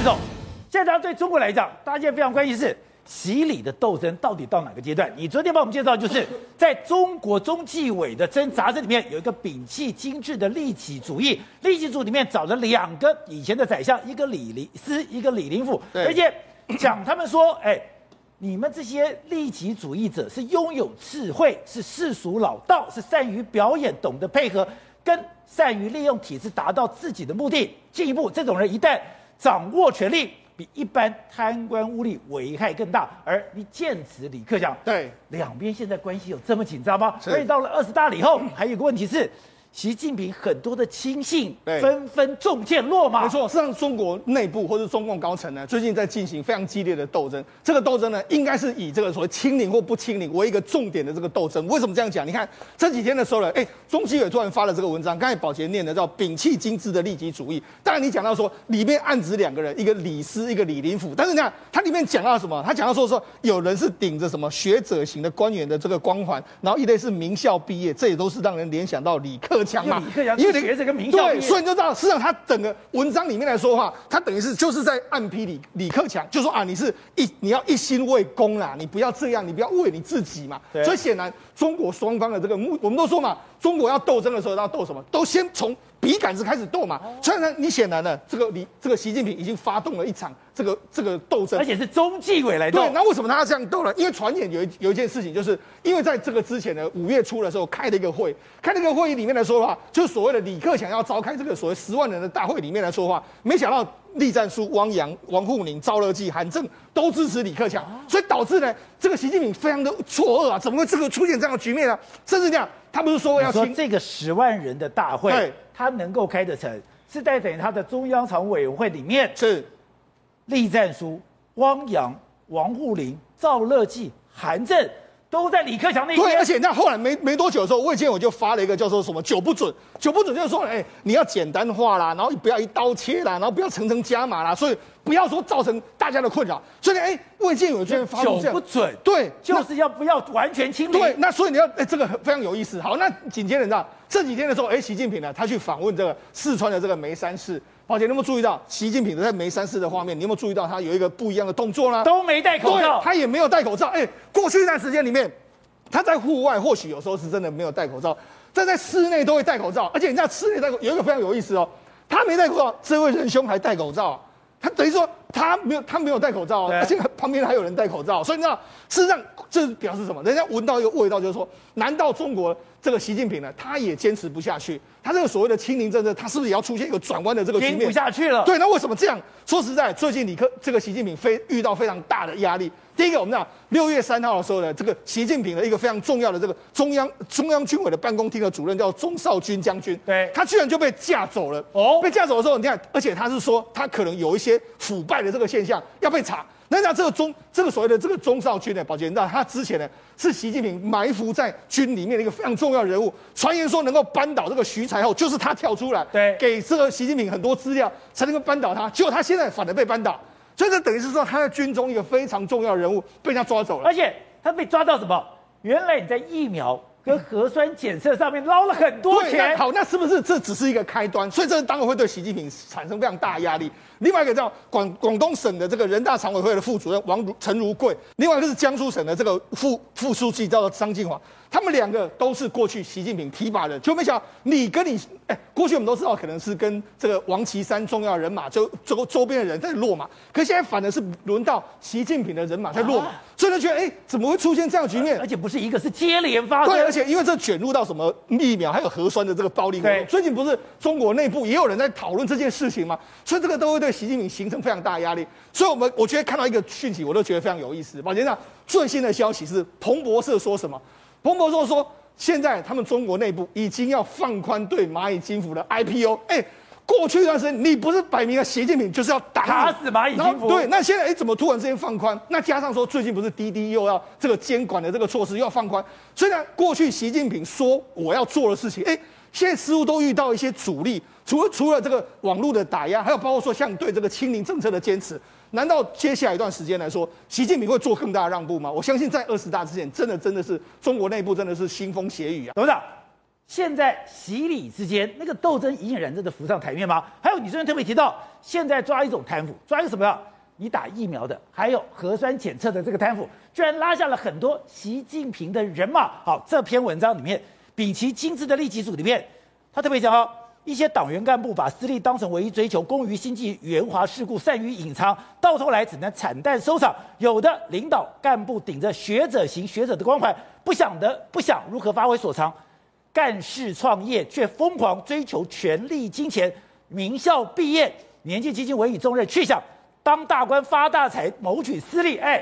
是的，现在大家对中国来讲，大家现在非常关心是洗礼的斗争到底到哪个阶段？你昨天帮我们介绍，就是在中国中纪委的真杂志里面有一个摒弃精致的利己主义，利己主义里面找了两个以前的宰相，一个李林思，一个李林甫，而且讲他们说，哎，你们这些利己主义者是拥有智慧，是世俗老道，是善于表演，懂得配合，跟善于利用体制达到自己的目的。进一步，这种人一旦掌握权力，比一般贪官污吏危害更大。而你见此李克强，对，两边现在关系有这么紧张吗？是而且到了二十大以后，还有一个问题是。习近平很多的亲信对纷纷中箭落马。没错，实际上中国内部或者中共高层呢，最近在进行非常激烈的斗争。这个斗争呢，应该是以这个所谓清零或不清零为一个重点的这个斗争。为什么这样讲？你看这几天的时候呢，哎，中纪委突然发了这个文章，刚才宝杰念的叫“摒弃精致的利己主义”。当然，你讲到说里面暗指两个人，一个李斯，一个李林甫。但是你看它里面讲到什么？他讲到说说有人是顶着什么学者型的官员的这个光环，然后一类是名校毕业，这也都是让人联想到李克强嘛。李克强。因为学这个名校，对，所以你就知道，实际上他整个文章里面来说话，他等于是就是在暗批李李克强，就说啊，你是一你要一心为公啦，你不要这样，你不要为你自己嘛。所以显然中国双方的这个目，我们都说嘛，中国要斗争的时候要斗什么？都先从笔杆子开始斗嘛。所以呢，你显然呢，这个李这个习近平已经发动了一场这个这个斗争，而且是中纪委来斗。对，那为什么他要这样斗呢？因为传言有一有一件事情，就是因为在这个之前呢，五月初的时候开了一个会，开了一个会议里面来说的话，就是所谓的李克强要召开这个所谓十万人的大会里面来说话，没想到栗战书、汪洋、王沪宁、赵乐际、韩正都支持李克强，所以导致呢，这个习近平非常的错愕啊，怎么会这个出现这样的局面呢？甚至这样，他不是说要说这个十万人的大会，对他能够开得成，是在等于他的中央常务委员会里面是栗战书、汪洋、王沪宁、赵乐际、韩正。都在李克强那边。对，而且那后来没没多久的时候，魏建我就发了一个叫做什么“九不准”，九不准就是说，哎，你要简单化啦，然后不要一刀切啦，然后不要层层加码啦，所以不要说造成大家的困扰。所以呢，哎，魏建有居然发九不准，对，就是要不要完全清零。对，那所以你要，哎，这个非常有意思。好，那紧接着你知道这几天的时候，哎，习近平呢，他去访问这个四川的这个眉山市。宝姐，你有没有注意到习近平的在眉山市的画面？你有没有注意到他有一个不一样的动作呢？都没戴口罩，他也没有戴口罩。哎，过去一段时间里面，他在户外或许有时候是真的没有戴口罩，但在室内都会戴口罩。而且你知道室内戴口有一个非常有意思哦，他没戴口罩，这位仁兄还戴口罩，他等于说他没有他没有戴口罩，而且旁边还有人戴口罩，所以你知道事实上这表示什么？人家闻到一个味道，就是说，难道中国这个习近平呢，他也坚持不下去？他这个所谓的清零政策，他是不是也要出现一个转弯的这个局面？听不下去了。对，那为什么这样？说实在，最近李克这个习近平非遇到非常大的压力。第一个，我们讲六月三号的时候呢，这个习近平的一个非常重要的这个中央中央军委的办公厅的主任叫钟少军将军，对，他居然就被架走了。哦，被架走的时候，你看，而且他是说他可能有一些腐败的这个现象要被查。那讲这个中这个所谓的这个钟少军呢，宝杰，你知道他之前呢是习近平埋伏在军里面的一个非常重要人物，传言说能够扳倒这个徐才厚，就是他跳出来，对，给这个习近平很多资料才能够扳倒他，结果他现在反而被扳倒，所以这等于是说他在军中一个非常重要的人物被人家抓走了，而且他被抓到什么？原来你在疫苗跟核酸检测上面捞了很多钱。好，那是不是这只是一个开端？所以这当然会对习近平产生非常大压力。另外一个叫广广东省的这个人大常委会的副主任王如陈如贵，另外一个是江苏省的这个副副书记叫做张金华，他们两个都是过去习近平提拔的，就没想到你跟你哎，过去我们都知道可能是跟这个王岐山重要人马就周周边的人在落马，可现在反而是轮到习近平的人马在落马，啊、所以就觉得哎，怎么会出现这样的局面？而且不是一个，是接连发生。对，而且因为这卷入到什么疫苗还有核酸的这个暴力活动，对最近不是中国内部也有人在讨论这件事情吗？所以这个都会对。习近平形成非常大压力，所以我们我觉得看到一个讯息，我都觉得非常有意思。马先生，最新的消息是彭博社说什么？彭博社说，现在他们中国内部已经要放宽对蚂蚁金服的 IPO。哎，过去一段时间你不是摆明了习近平就是要打，打死蚂蚁金服？对，那现在哎，怎么突然之间放宽？那加上说最近不是滴滴又要这个监管的这个措施又要放宽？虽然过去习近平说我要做的事情，哎。现在似乎都遇到一些阻力，除了除了这个网络的打压，还有包括说像对这个清零政策的坚持，难道接下来一段时间来说，习近平会做更大的让步吗？我相信在二十大之前，真的真的是中国内部真的是腥风血雨啊。董事长，现在习李之间那个斗争隐隐然真的浮上台面吗？还有你昨天特别提到，现在抓一种贪腐，抓一个什么呀？你打疫苗的，还有核酸检测的这个贪腐，居然拉下了很多习近平的人马。好，这篇文章里面，秉其精致的利己主里面，他特别讲哦，一些党员干部把私利当成唯一追求，功于心计，圆滑世故，善于隐藏，到头来只能惨淡收场。有的领导干部顶着学者型学者的光环，不想得不想如何发挥所长。干事创业却疯狂追求权力金钱，名校毕业，年纪轻轻委以重任，却想当大官发大财，谋取私利。哎，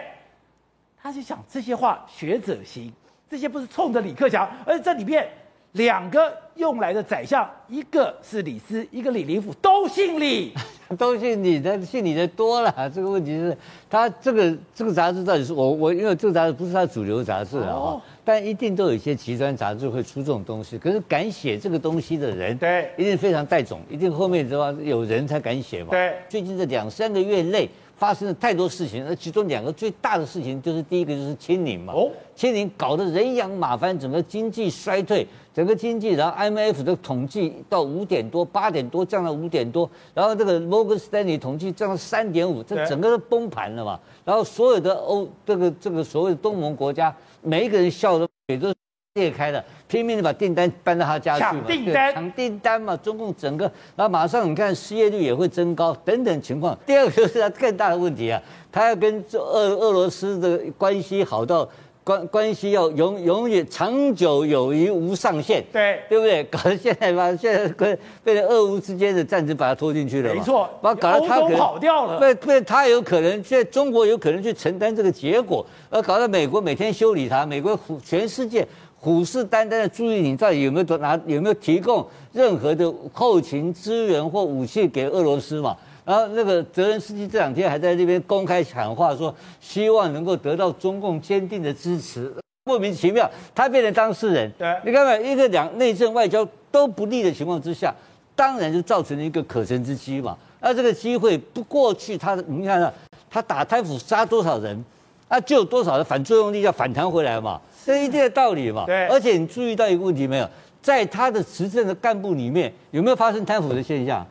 他就想这些话，学者型，这些不是冲着李克强，而且这里面两个用来的宰相，一个是李斯，一个李林甫，都姓李，都姓李的，姓李的多了。这个问题是，他这个这个杂志到底是我我因为这个杂志不是他主流杂志啊。哦但一定都有一些极端杂志会出这种东西，可是敢写这个东西的人，对，一定非常带种，一定后面的话有人才敢写嘛。对，最近这两三个月内发生了太多事情，而其中两个最大的事情就是第一个就是清零嘛。哦，清零搞得人仰马翻，整个经济衰退，整个经济，然后 IMF 的统计到五点多、八点多降到五点多，然后这个 Morgan Stanley 统计降到三点五，这整个都崩盘了嘛。然后所有的欧这个这个所谓的东盟国家。每一个人笑的也都裂开了，拼命的把订单搬到他家去嘛，抢订单，抢订单嘛。中共整个，然后马上你看失业率也会增高等等情况。第二个就是他更大的问题啊，他要跟俄俄罗斯的关系好到。关关系要永永远长久友谊无上限，对对不对？搞得现在把现在跟被俄乌之间的战争把他拖进去了，没错，把搞得他可能跑掉了，被被他有可能现在中国有可能去承担这个结果，而搞得美国每天修理他，美国全世界虎视眈眈的注意你到底有没有拿有没有提供任何的后勤支援或武器给俄罗斯嘛？然后那个泽连斯基这两天还在那边公开喊话，说希望能够得到中共坚定的支持，莫名其妙，他变成当事人。对，你看看一个两内政外交都不利的情况之下，当然就造成了一个可乘之机嘛。那这个机会不过去，他你看看，他打贪腐杀多少人，那就有多少的反作用力要反弹回来嘛，这一定的道理嘛。对，而且你注意到一个问题没有，在他的执政的干部里面有没有发生贪腐的现象？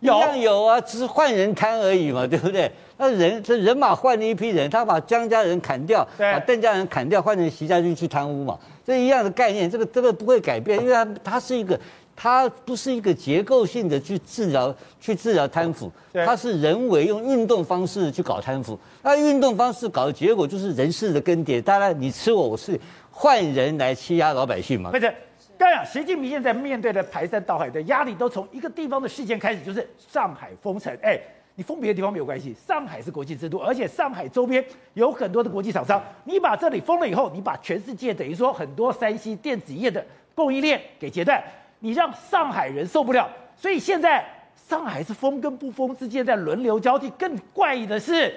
有有啊，只是换人贪而已嘛，对不对？那人这人马换了一批人，他把江家人砍掉，把邓家人砍掉，换成习家军去贪污嘛，这一样的概念，这个这个不会改变，因为他他是一个，他不是一个结构性的去治疗去治疗贪腐，它是人为用运动方式去搞贪腐，那运动方式搞的结果就是人事的更迭，当然你吃我，我是换人来欺压老百姓嘛。不是当然，习近平现在面对的排山倒海的压力，都从一个地方的事件开始，就是上海封城。哎，你封别的地方没有关系，上海是国际之都，而且上海周边有很多的国际厂商。你把这里封了以后，你把全世界等于说很多山西电子业的供应链给截断，你让上海人受不了。所以现在上海是封跟不封之间在轮流交替。更怪异的是。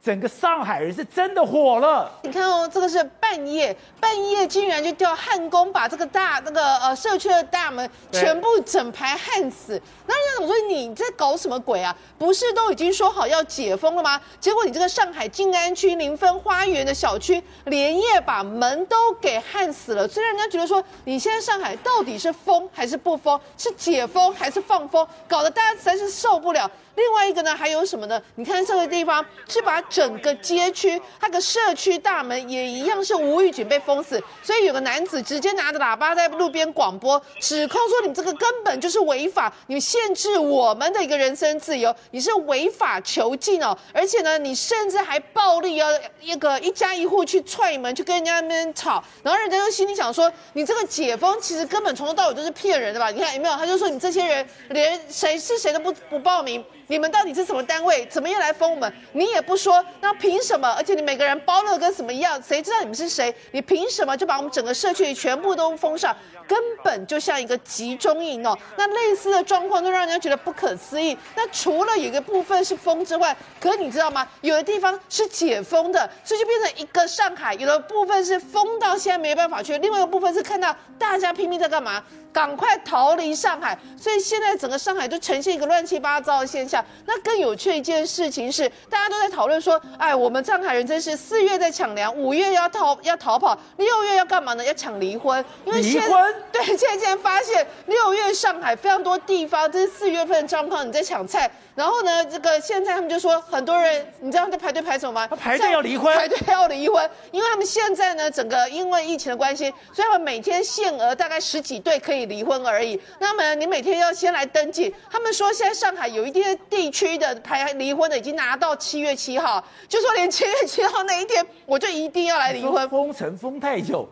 整个上海人是真的火了，你看哦，这个是半夜，半夜竟然就叫焊工把这个大那个呃社区的大门全部整排焊死。那人家我说你在搞什么鬼啊？不是都已经说好要解封了吗？结果你这个上海静安区临汾花园的小区连夜把门都给焊死了。虽然人家觉得说，你现在上海到底是封还是不封？是解封还是放风？搞得大家实在是受不了。另外一个呢，还有什么呢？你看这个地方是把整个街区，它的社区大门也一样是无预警被封死，所以有个男子直接拿着喇叭在路边广播，指控说，你这个根本就是违法，你限制我们的一个人身自由，你是违法囚禁哦，而且呢，你甚至还暴力要一个一家一户去踹门，去跟人家那边吵，然后人家就心里想说，你这个解封其实根本从头到尾都是骗人的吧？你看有没有？他就说你这些人连谁是谁都不不报名。你们到底是什么单位？怎么又来封我们？你也不说，那凭什么？而且你每个人包了跟什么一样？谁知道你们是谁？你凭什么就把我们整个社区全部都封上？根本就像一个集中营哦。那类似的状况都让人家觉得不可思议。那除了有一个部分是封之外，可你知道吗？有的地方是解封的，所以就变成一个上海。有的部分是封到现在没办法去，另外一个部分是看到大家拼命在干嘛？赶快逃离上海，所以现在整个上海就呈现一个乱七八糟的现象。那更有趣的一件事情是，大家都在讨论说。哎，我们上海人真是四月在抢粮，五月要逃要逃跑，六月要干嘛呢？要抢离婚，因为现离婚 对，现在竟然发现六月上海非常多地方，这是四月份的状况，你在抢菜。然后呢，这个现在他们就说，很多人你知道在排队排什么吗？他排队要离婚，排队要离婚，因为他们现在呢，整个因为疫情的关系，所以他们每天限额大概十几对可以离婚而已。那么你每天要先来登记。他们说现在上海有一些地区的排离婚的已经拿到七月七号，就说连七月七号那一天我就一定要来离婚。封城封太久。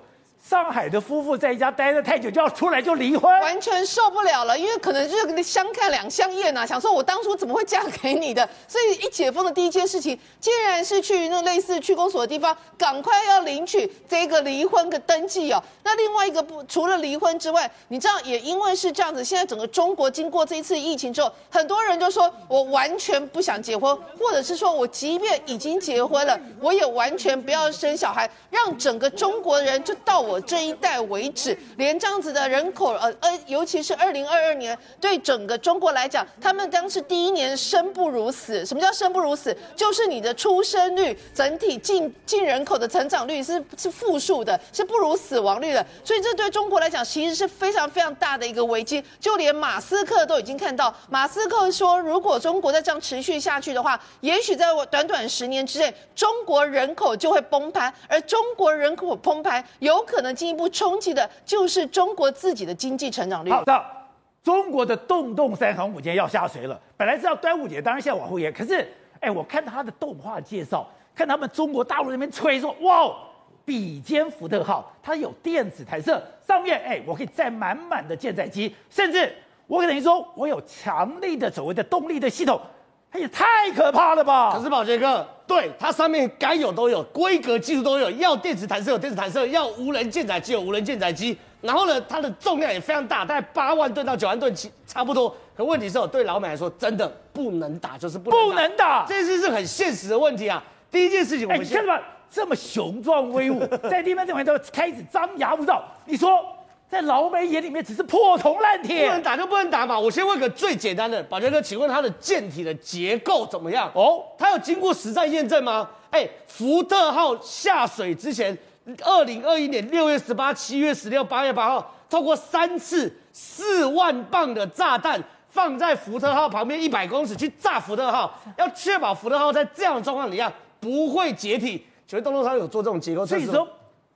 上海的夫妇在家待的太久，就要出来就离婚，完全受不了了，因为可能就是相看两相厌呐，想说我当初怎么会嫁给你的？所以一解封的第一件事情，竟然是去那类似区公所的地方，赶快要领取这个离婚的登记哦。那另外一个不，除了离婚之外，你知道也因为是这样子，现在整个中国经过这一次疫情之后，很多人就说我完全不想结婚，或者是说我即便已经结婚了，我也完全不要生小孩，让整个中国人就到我。这一代为止，连这样子的人口，呃呃，尤其是二零二二年，对整个中国来讲，他们当时第一年生不如死。什么叫生不如死？就是你的出生率整体净净人口的成长率是是负数的，是不如死亡率的。所以这对中国来讲，其实是非常非常大的一个危机。就连马斯克都已经看到，马斯克说，如果中国再这样持续下去的话，也许在短短十年之内，中国人口就会崩盘，而中国人口崩盘有可能。能进一步冲击的就是中国自己的经济成长率。好的，中国的洞洞三航母舰要下水了。本来是要端午节，当然现在往后延。可是，哎，我看他的动画介绍，看他们中国大陆那边吹说，哇，比肩福特号，它有电子弹射，上面哎，我可以载满满的舰载机，甚至我等于说我有强力的所谓的动力的系统。也太可怕了吧！可是宝杰哥，对它上面该有都有，规格技术都有，要电子弹射有电子弹射，要无人舰载机有无人舰载机。然后呢，它的重量也非常大，大概八万吨到九万吨，差不多。可问题是，对老美来说，真的不能打，就是不能打。不能打，这是是很现实的问题啊。第一件事情，我们先，看到这么雄壮威武，在地面这边都开始张牙舞爪。你说？在老美眼里面只是破铜烂铁，不能打就不能打嘛。我先问个最简单的，宝杰哥，请问它的舰体的结构怎么样？哦，它有经过实战验证吗？哎，福特号下水之前，二零二一年六月十八、七月十六、八月八号，透过三次四万磅的炸弹放在福特号旁边一百公尺去炸福特号，要确保福特号在这样的状况底下不会解体。请问洞洞三有做这种结构测试吗？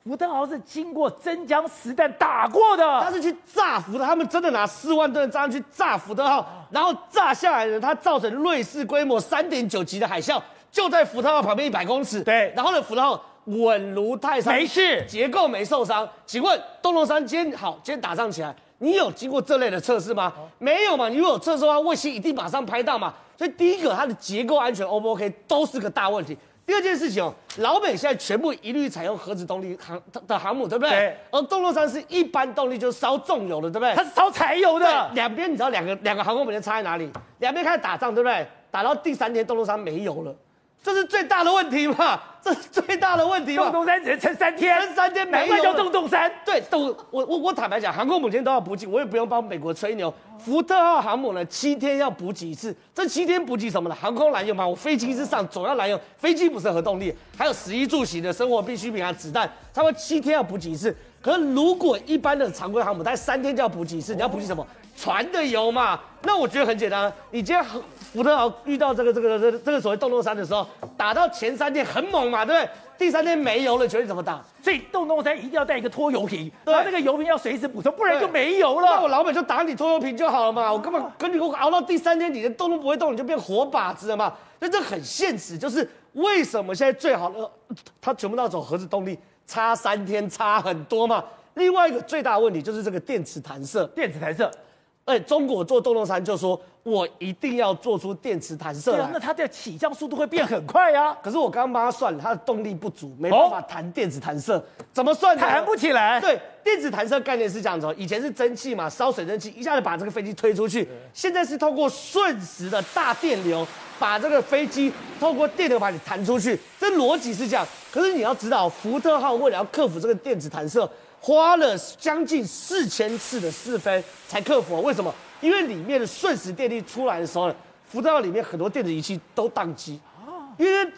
福特号是经过真枪实弹打过的，他是去炸福特，他们真的拿四万吨的炸弹去炸福特号，然后炸下来的，它造成瑞士规模三点九级的海啸，就在福特号旁边一百公尺。对，然后呢，福特号稳如泰山，没事，结构没受伤。请问东龙山今天好，今天打仗起来，你有经过这类的测试吗？没有嘛？你如果有测试的话，卫星一定马上拍到嘛。所以第一个，它的结构安全 O 不 OK，都是个大问题。第二件事情哦，老美现在全部一律采用核子动力航的航母，对不对？对。而洞洞三是一般动力，就是烧重油的，对不对？它是烧柴油的。两边你知道两个两个航空母舰差在哪里？两边开始打仗，对不对？打到第三天，洞洞三没油了。这是最大的问题嘛？这是最大的问题嘛？洞洞三只能撑三天，撑三天没有。叫洞洞山。对，洞我我我坦白讲，航空母舰都要补给，我也不用帮美国吹牛。福特号航母呢，七天要补给一次。这七天补给什么呢？航空燃油嘛，我飞机之上总要燃油。飞机不是核动力，还有食衣住行的生活必需品啊，子弹，差不多七天要补给一次。可是如果一般的常规航母，大概三天就要补给一次，你要补给什么？船的油嘛。那我觉得很简单，你今天福特号遇到这个这个这个这个所谓洞洞山的时候，打到前三天很猛嘛，对不对？第三天没油了，请问怎么打？所以洞洞山一定要带一个拖油瓶，对，然后这个油瓶要随时补充，不然就没油了。那我老板就打你拖油瓶就好了嘛，我根本跟你我熬到第三天，你的洞都不会动，你就变活靶子了嘛。那这很现实，就是为什么现在最好的，它全部都要走核子动力，差三天差很多嘛。另外一个最大的问题就是这个电磁弹射，电磁弹射。哎，中国做洞洞三就说，我一定要做出电磁弹射来。那它的起降速度会变很快呀。可是我刚刚帮他算了，它的动力不足，没办法弹电子弹射。怎么算呢？弹不起来。对，电子弹射概念是这样子，以前是蒸汽嘛，烧水蒸气，一下子把这个飞机推出去。现在是透过瞬时的大电流，把这个飞机透过电流把你弹出去。这逻辑是这样。可是你要知道，福特号为了要克服这个电子弹射。花了将近四千次的试飞才克服，为什么？因为里面的瞬时电力出来的时候呢，福特号里面很多电子仪器都宕机，因为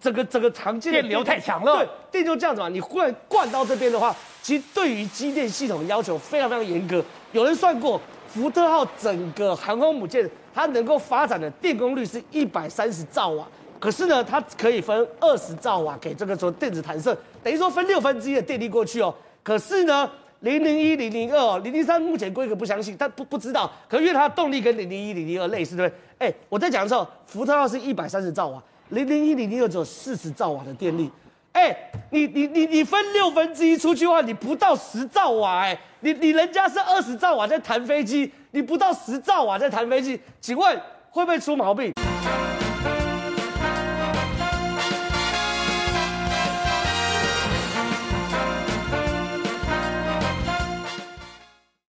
整个整个常见的电流太强了，对，电就这样子嘛。你忽然灌到这边的话，其实对于机电系统的要求非常非常严格。有人算过，福特号整个航空母舰它能够发展的电功率是一百三十兆瓦，可是呢，它可以分二十兆瓦给这个说电子弹射，等于说分六分之一的电力过去哦。可是呢，零零一、零零二、零零三目前规格不相信，但不不知道，可是因为它的动力跟零零一、零零二类似，对不对？哎，我在讲的时候，福特号是一百三十兆瓦。零零一零零二只有四十兆瓦的电力，哎，你你你你分六分之一出去的话，你不到十兆瓦，哎，你你人家是二十兆瓦在弹飞机，你不到十兆瓦在弹飞机，请问会不会出毛病？